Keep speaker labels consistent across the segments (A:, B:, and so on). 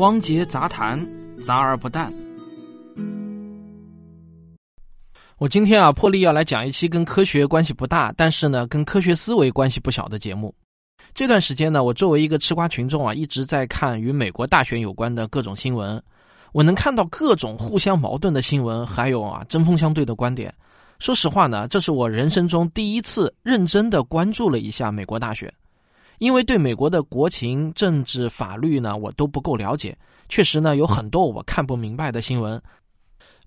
A: 汪杰杂谈，杂而不淡。我今天啊，破例要来讲一期跟科学关系不大，但是呢，跟科学思维关系不小的节目。这段时间呢，我作为一个吃瓜群众啊，一直在看与美国大选有关的各种新闻。我能看到各种互相矛盾的新闻，还有啊针锋相对的观点。说实话呢，这是我人生中第一次认真的关注了一下美国大选，因为对美国的国情、政治、法律呢，我都不够了解。确实呢，有很多我看不明白的新闻。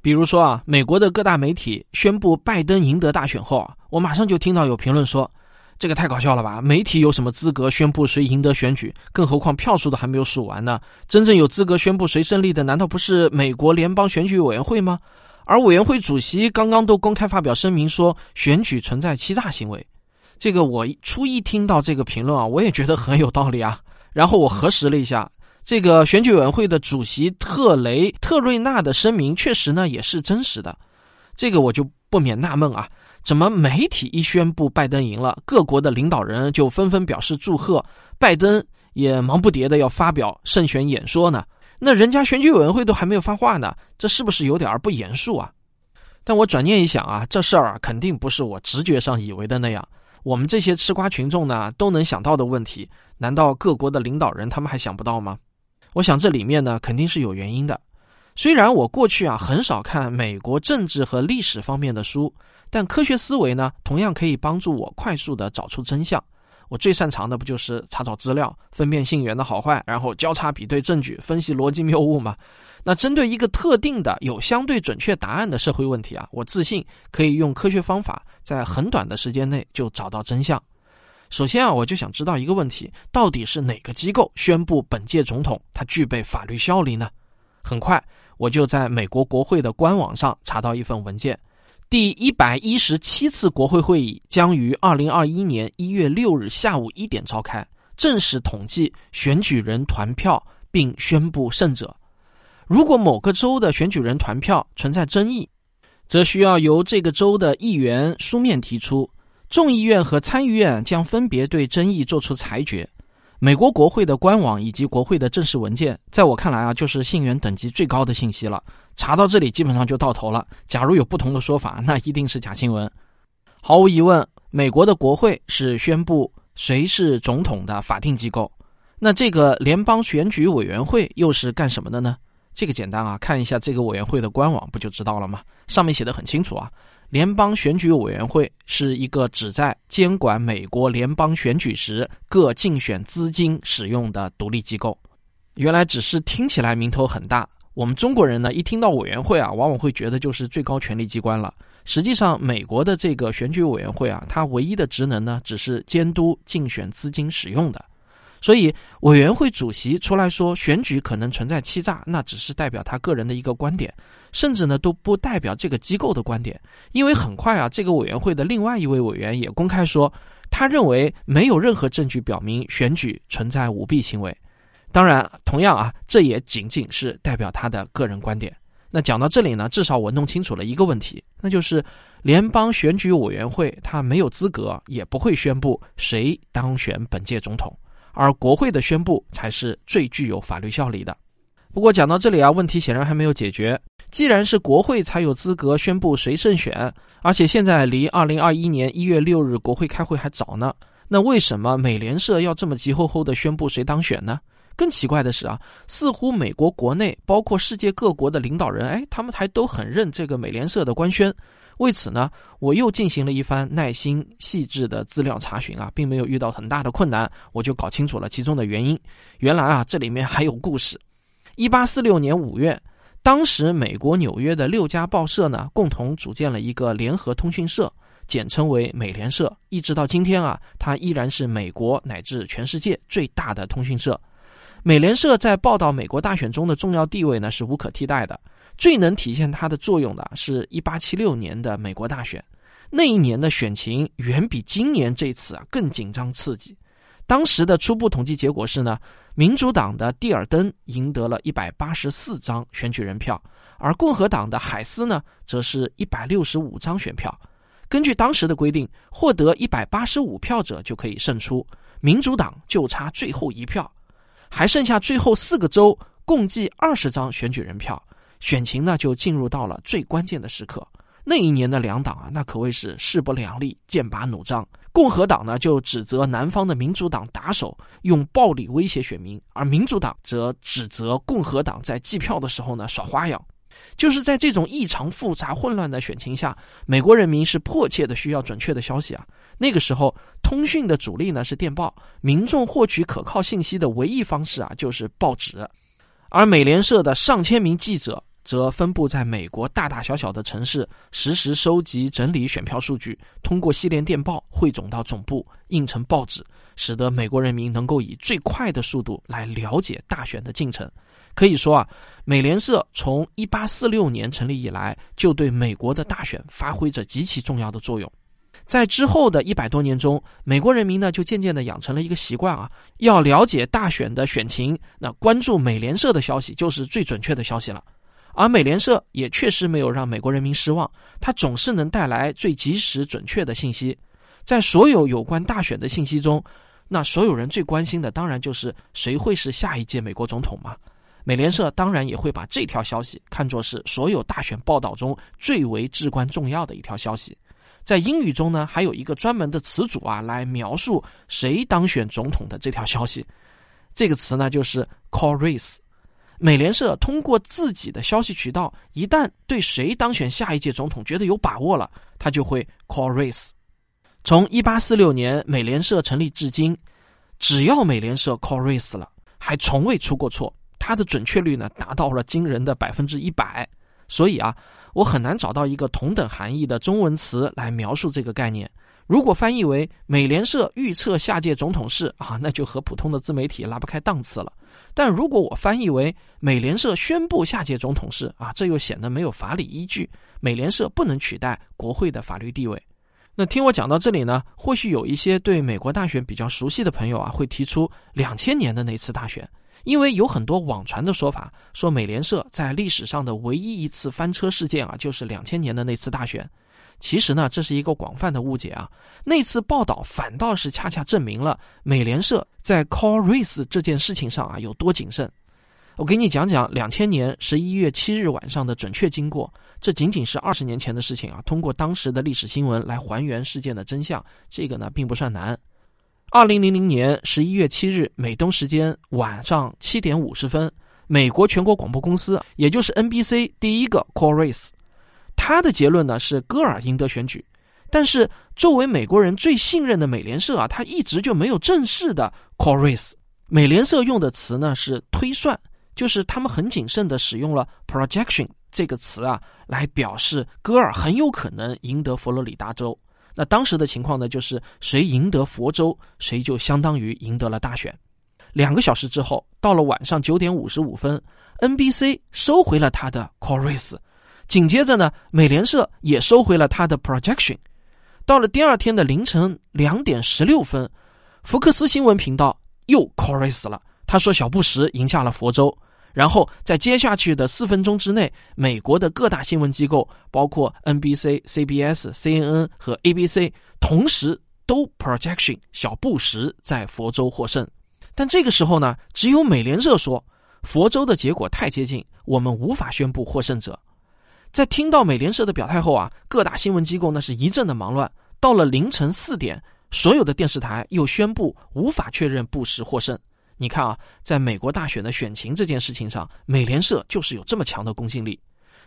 A: 比如说啊，美国的各大媒体宣布拜登赢得大选后啊，我马上就听到有评论说。这个太搞笑了吧！媒体有什么资格宣布谁赢得选举？更何况票数都还没有数完呢。真正有资格宣布谁胜利的，难道不是美国联邦选举委员会吗？而委员会主席刚刚都公开发表声明说选举存在欺诈行为。这个我初一听到这个评论啊，我也觉得很有道理啊。然后我核实了一下，这个选举委员会的主席特雷特瑞纳的声明确实呢也是真实的。这个我就不免纳闷啊。怎么媒体一宣布拜登赢了，各国的领导人就纷纷表示祝贺，拜登也忙不迭的要发表胜选演说呢？那人家选举委员会都还没有发话呢，这是不是有点不严肃啊？但我转念一想啊，这事儿啊肯定不是我直觉上以为的那样。我们这些吃瓜群众呢都能想到的问题，难道各国的领导人他们还想不到吗？我想这里面呢肯定是有原因的。虽然我过去啊很少看美国政治和历史方面的书。但科学思维呢，同样可以帮助我快速的找出真相。我最擅长的不就是查找资料、分辨信源的好坏，然后交叉比对证据、分析逻辑谬误吗？那针对一个特定的有相对准确答案的社会问题啊，我自信可以用科学方法在很短的时间内就找到真相。首先啊，我就想知道一个问题：到底是哪个机构宣布本届总统他具备法律效力呢？很快，我就在美国国会的官网上查到一份文件。第一百一十七次国会会议将于二零二一年一月六日下午一点召开，正式统计选举人团票并宣布胜者。如果某个州的选举人团票存在争议，则需要由这个州的议员书面提出，众议院和参议院将分别对争议作出裁决。美国国会的官网以及国会的正式文件，在我看来啊，就是信源等级最高的信息了。查到这里，基本上就到头了。假如有不同的说法，那一定是假新闻。毫无疑问，美国的国会是宣布谁是总统的法定机构。那这个联邦选举委员会又是干什么的呢？这个简单啊，看一下这个委员会的官网不就知道了吗？上面写的很清楚啊。联邦选举委员会是一个旨在监管美国联邦选举时各竞选资金使用的独立机构。原来只是听起来名头很大，我们中国人呢一听到委员会啊，往往会觉得就是最高权力机关了。实际上，美国的这个选举委员会啊，它唯一的职能呢，只是监督竞选资金使用的。所以，委员会主席出来说选举可能存在欺诈，那只是代表他个人的一个观点，甚至呢都不代表这个机构的观点。因为很快啊，这个委员会的另外一位委员也公开说，他认为没有任何证据表明选举存在舞弊行为。当然，同样啊，这也仅仅是代表他的个人观点。那讲到这里呢，至少我弄清楚了一个问题，那就是联邦选举委员会他没有资格，也不会宣布谁当选本届总统。而国会的宣布才是最具有法律效力的。不过讲到这里啊，问题显然还没有解决。既然是国会才有资格宣布谁胜选，而且现在离二零二一年一月六日国会开会还早呢，那为什么美联社要这么急吼吼的宣布谁当选呢？更奇怪的是啊，似乎美国国内包括世界各国的领导人，哎，他们还都很认这个美联社的官宣。为此呢，我又进行了一番耐心细致的资料查询啊，并没有遇到很大的困难，我就搞清楚了其中的原因。原来啊，这里面还有故事。一八四六年五月，当时美国纽约的六家报社呢，共同组建了一个联合通讯社，简称为美联社。一直到今天啊，它依然是美国乃至全世界最大的通讯社。美联社在报道美国大选中的重要地位呢，是无可替代的。最能体现它的作用的是1876年的美国大选，那一年的选情远比今年这次啊更紧张刺激。当时的初步统计结果是呢，民主党的蒂尔登赢得了一百八十四张选举人票，而共和党的海斯呢，则是一百六十五张选票。根据当时的规定，获得一百八十五票者就可以胜出，民主党就差最后一票，还剩下最后四个州。共计二十张选举人票，选情呢就进入到了最关键的时刻。那一年的两党啊，那可谓是势不两立，剑拔弩张。共和党呢就指责南方的民主党打手用暴力威胁选民，而民主党则指责共和党在计票的时候呢耍花样。就是在这种异常复杂混乱的选情下，美国人民是迫切的需要准确的消息啊。那个时候，通讯的主力呢是电报，民众获取可靠信息的唯一方式啊就是报纸，而美联社的上千名记者。则分布在美国大大小小的城市，实时收集整理选票数据，通过系列电报汇总到总部，印成报纸，使得美国人民能够以最快的速度来了解大选的进程。可以说啊，美联社从一八四六年成立以来，就对美国的大选发挥着极其重要的作用。在之后的一百多年中，美国人民呢就渐渐的养成了一个习惯啊，要了解大选的选情，那关注美联社的消息就是最准确的消息了。而美联社也确实没有让美国人民失望，它总是能带来最及时、准确的信息。在所有有关大选的信息中，那所有人最关心的当然就是谁会是下一届美国总统嘛。美联社当然也会把这条消息看作是所有大选报道中最为至关重要的一条消息。在英语中呢，还有一个专门的词组啊，来描述谁当选总统的这条消息。这个词呢，就是 call race。美联社通过自己的消息渠道，一旦对谁当选下一届总统觉得有把握了，他就会 call race。从一八四六年美联社成立至今，只要美联社 call race 了，还从未出过错。它的准确率呢，达到了惊人的百分之一百。所以啊，我很难找到一个同等含义的中文词来描述这个概念。如果翻译为美联社预测下届总统是啊，那就和普通的自媒体拉不开档次了。但如果我翻译为美联社宣布下届总统是啊，这又显得没有法理依据。美联社不能取代国会的法律地位。那听我讲到这里呢，或许有一些对美国大选比较熟悉的朋友啊，会提出两千年的那次大选，因为有很多网传的说法，说美联社在历史上的唯一一次翻车事件啊，就是两千年的那次大选。其实呢，这是一个广泛的误解啊。那次报道反倒是恰恰证明了美联社在 call race 这件事情上啊有多谨慎。我给你讲讲两千年十一月七日晚上的准确经过。这仅仅是二十年前的事情啊。通过当时的历史新闻来还原事件的真相，这个呢并不算难。二零零零年十一月七日美东时间晚上七点五十分，美国全国广播公司，也就是 NBC 第一个 call race。他的结论呢是戈尔赢得选举，但是作为美国人最信任的美联社啊，他一直就没有正式的 call race。美联社用的词呢是推算，就是他们很谨慎的使用了 projection 这个词啊，来表示戈尔很有可能赢得佛罗里达州。那当时的情况呢，就是谁赢得佛州，谁就相当于赢得了大选。两个小时之后，到了晚上九点五十五分，NBC 收回了他的 call race。紧接着呢，美联社也收回了他的 projection。到了第二天的凌晨两点十六分，福克斯新闻频道又 chorus 了。他说小布什赢下了佛州。然后在接下去的四分钟之内，美国的各大新闻机构，包括 NBC、CBS、CNN 和 ABC，同时都 projection 小布什在佛州获胜。但这个时候呢，只有美联社说佛州的结果太接近，我们无法宣布获胜者。在听到美联社的表态后啊，各大新闻机构那是一阵的忙乱。到了凌晨四点，所有的电视台又宣布无法确认布什获胜。你看啊，在美国大选的选情这件事情上，美联社就是有这么强的公信力。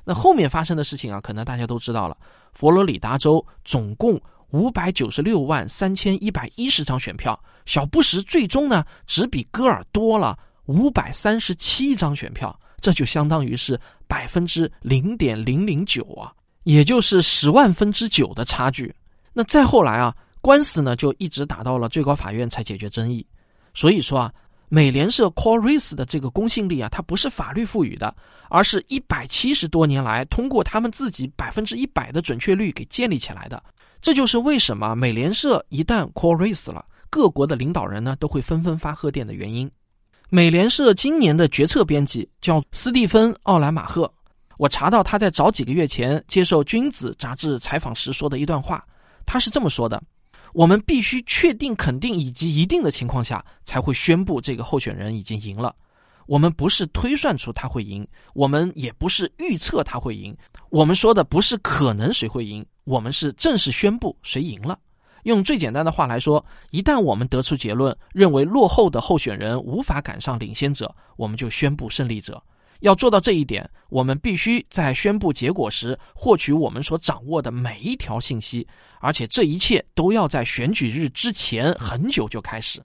A: 那后面发生的事情啊，可能大家都知道了。佛罗里达州总共五百九十六万三千一百一十张选票，小布什最终呢只比戈尔多了五百三十七张选票。这就相当于是百分之零点零零九啊，也就是十万分之九的差距。那再后来啊，官司呢就一直打到了最高法院才解决争议。所以说啊，美联社 call race 的这个公信力啊，它不是法律赋予的，而是一百七十多年来通过他们自己百分之一百的准确率给建立起来的。这就是为什么美联社一旦 call race 了，各国的领导人呢都会纷纷发贺电的原因。美联社今年的决策编辑叫斯蒂芬·奥兰马赫。我查到他在早几个月前接受《君子》杂志采访时说的一段话，他是这么说的：“我们必须确定、肯定以及一定的情况下，才会宣布这个候选人已经赢了。我们不是推算出他会赢，我们也不是预测他会赢，我们说的不是可能谁会赢，我们是正式宣布谁赢了。用最简单的话来说，一旦我们得出结论，认为落后的候选人无法赶上领先者，我们就宣布胜利者。要做到这一点，我们必须在宣布结果时获取我们所掌握的每一条信息，而且这一切都要在选举日之前很久就开始。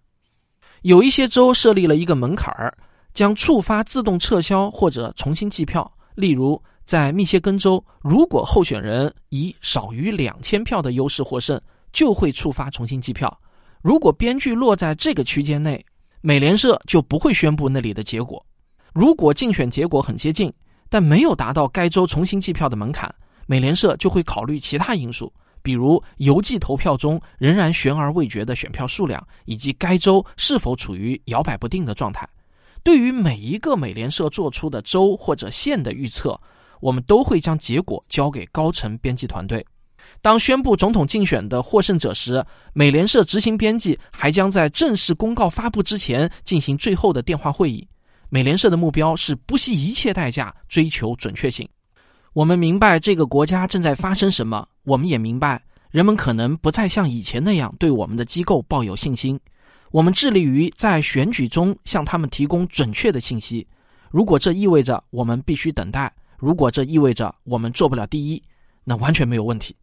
A: 有一些州设立了一个门槛儿，将触发自动撤销或者重新计票。例如，在密歇根州，如果候选人以少于两千票的优势获胜。就会触发重新计票。如果编剧落在这个区间内，美联社就不会宣布那里的结果。如果竞选结果很接近，但没有达到该州重新计票的门槛，美联社就会考虑其他因素，比如邮寄投票中仍然悬而未决的选票数量，以及该州是否处于摇摆不定的状态。对于每一个美联社做出的州或者县的预测，我们都会将结果交给高层编辑团队。当宣布总统竞选的获胜者时，美联社执行编辑还将在正式公告发布之前进行最后的电话会议。美联社的目标是不惜一切代价追求准确性。我们明白这个国家正在发生什么，我们也明白人们可能不再像以前那样对我们的机构抱有信心。我们致力于在选举中向他们提供准确的信息。如果这意味着我们必须等待，如果这意味着我们做不了第一，那完全没有问题。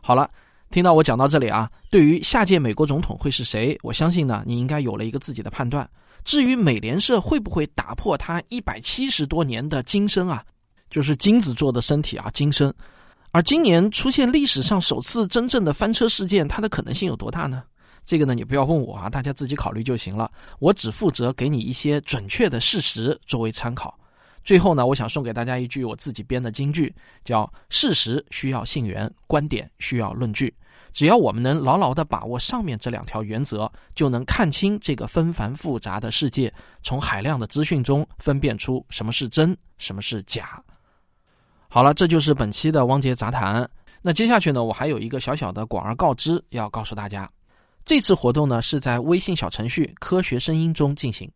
A: 好了，听到我讲到这里啊，对于下届美国总统会是谁，我相信呢，你应该有了一个自己的判断。至于美联社会不会打破它一百七十多年的金身啊，就是金子做的身体啊，金身，而今年出现历史上首次真正的翻车事件，它的可能性有多大呢？这个呢，你不要问我啊，大家自己考虑就行了。我只负责给你一些准确的事实作为参考。最后呢，我想送给大家一句我自己编的金句，叫“事实需要信源，观点需要论据”。只要我们能牢牢地把握上面这两条原则，就能看清这个纷繁复杂的世界，从海量的资讯中分辨出什么是真，什么是假。好了，这就是本期的汪杰杂谈。那接下去呢，我还有一个小小的广而告之要告诉大家，这次活动呢是在微信小程序“科学声音”中进行。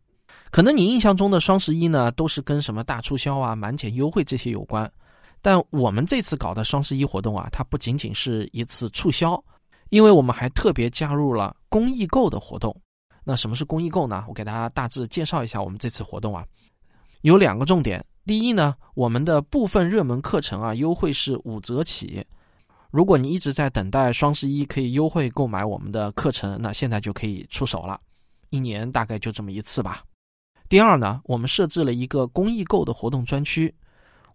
A: 可能你印象中的双十一呢，都是跟什么大促销啊、满减优惠这些有关，但我们这次搞的双十一活动啊，它不仅仅是一次促销，因为我们还特别加入了公益购的活动。那什么是公益购呢？我给大家大致介绍一下我们这次活动啊，有两个重点。第一呢，我们的部分热门课程啊，优惠是五折起。如果你一直在等待双十一可以优惠购买我们的课程，那现在就可以出手了。一年大概就这么一次吧。第二呢，我们设置了一个公益购的活动专区，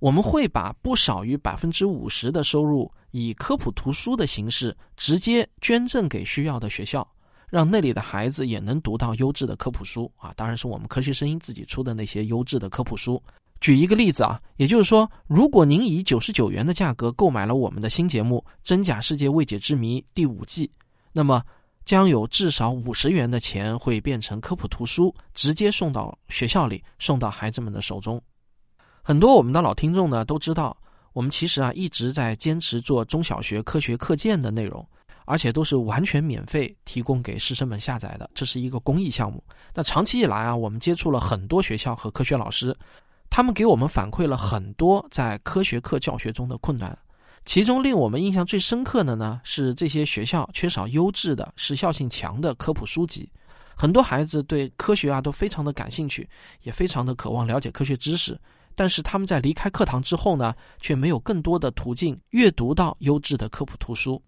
A: 我们会把不少于百分之五十的收入以科普图书的形式直接捐赠给需要的学校，让那里的孩子也能读到优质的科普书啊！当然是我们科学声音自己出的那些优质的科普书。举一个例子啊，也就是说，如果您以九十九元的价格购买了我们的新节目《真假世界未解之谜》第五季，那么。将有至少五十元的钱会变成科普图书，直接送到学校里，送到孩子们的手中。很多我们的老听众呢都知道，我们其实啊一直在坚持做中小学科学课件的内容，而且都是完全免费提供给师生们下载的，这是一个公益项目。那长期以来啊，我们接触了很多学校和科学老师，他们给我们反馈了很多在科学课教学中的困难。其中令我们印象最深刻的呢，是这些学校缺少优质的、时效性强的科普书籍。很多孩子对科学啊都非常的感兴趣，也非常的渴望了解科学知识，但是他们在离开课堂之后呢，却没有更多的途径阅读到优质的科普图书，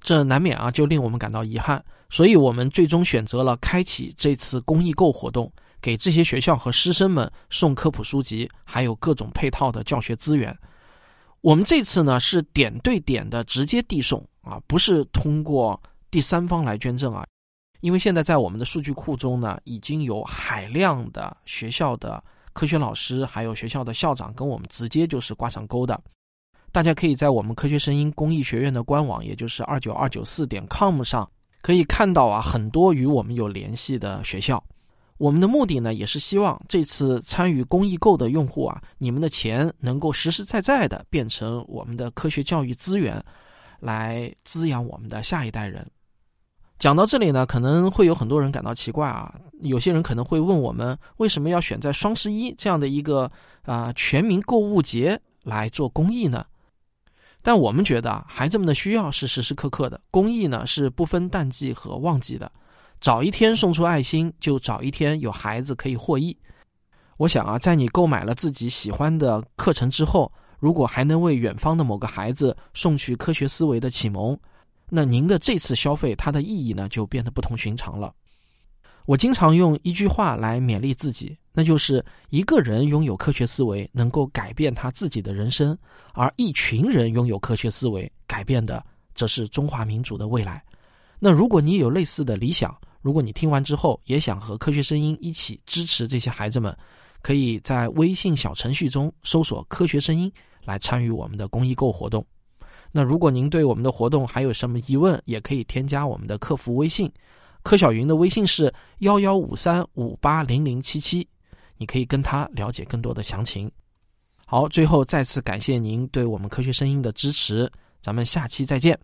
A: 这难免啊就令我们感到遗憾。所以我们最终选择了开启这次公益购活动，给这些学校和师生们送科普书籍，还有各种配套的教学资源。我们这次呢是点对点的直接递送啊，不是通过第三方来捐赠啊，因为现在在我们的数据库中呢，已经有海量的学校的科学老师，还有学校的校长跟我们直接就是挂上钩的。大家可以在我们科学声音公益学院的官网，也就是二九二九四点 com 上，可以看到啊很多与我们有联系的学校。我们的目的呢，也是希望这次参与公益购的用户啊，你们的钱能够实实在在的变成我们的科学教育资源，来滋养我们的下一代人。讲到这里呢，可能会有很多人感到奇怪啊。有些人可能会问我们，为什么要选在双十一这样的一个啊全民购物节来做公益呢？但我们觉得啊，孩子们的需要是时时刻刻的，公益呢是不分淡季和旺季的。早一天送出爱心，就早一天有孩子可以获益。我想啊，在你购买了自己喜欢的课程之后，如果还能为远方的某个孩子送去科学思维的启蒙。那您的这次消费，它的意义呢，就变得不同寻常了。我经常用一句话来勉励自己，那就是一个人拥有科学思维，能够改变他自己的人生；而一群人拥有科学思维，改变的则是中华民族的未来。那如果你有类似的理想，如果你听完之后也想和科学声音一起支持这些孩子们，可以在微信小程序中搜索“科学声音”来参与我们的公益购活动。那如果您对我们的活动还有什么疑问，也可以添加我们的客服微信，柯小云的微信是幺幺五三五八零零七七，你可以跟他了解更多的详情。好，最后再次感谢您对我们科学声音的支持，咱们下期再见。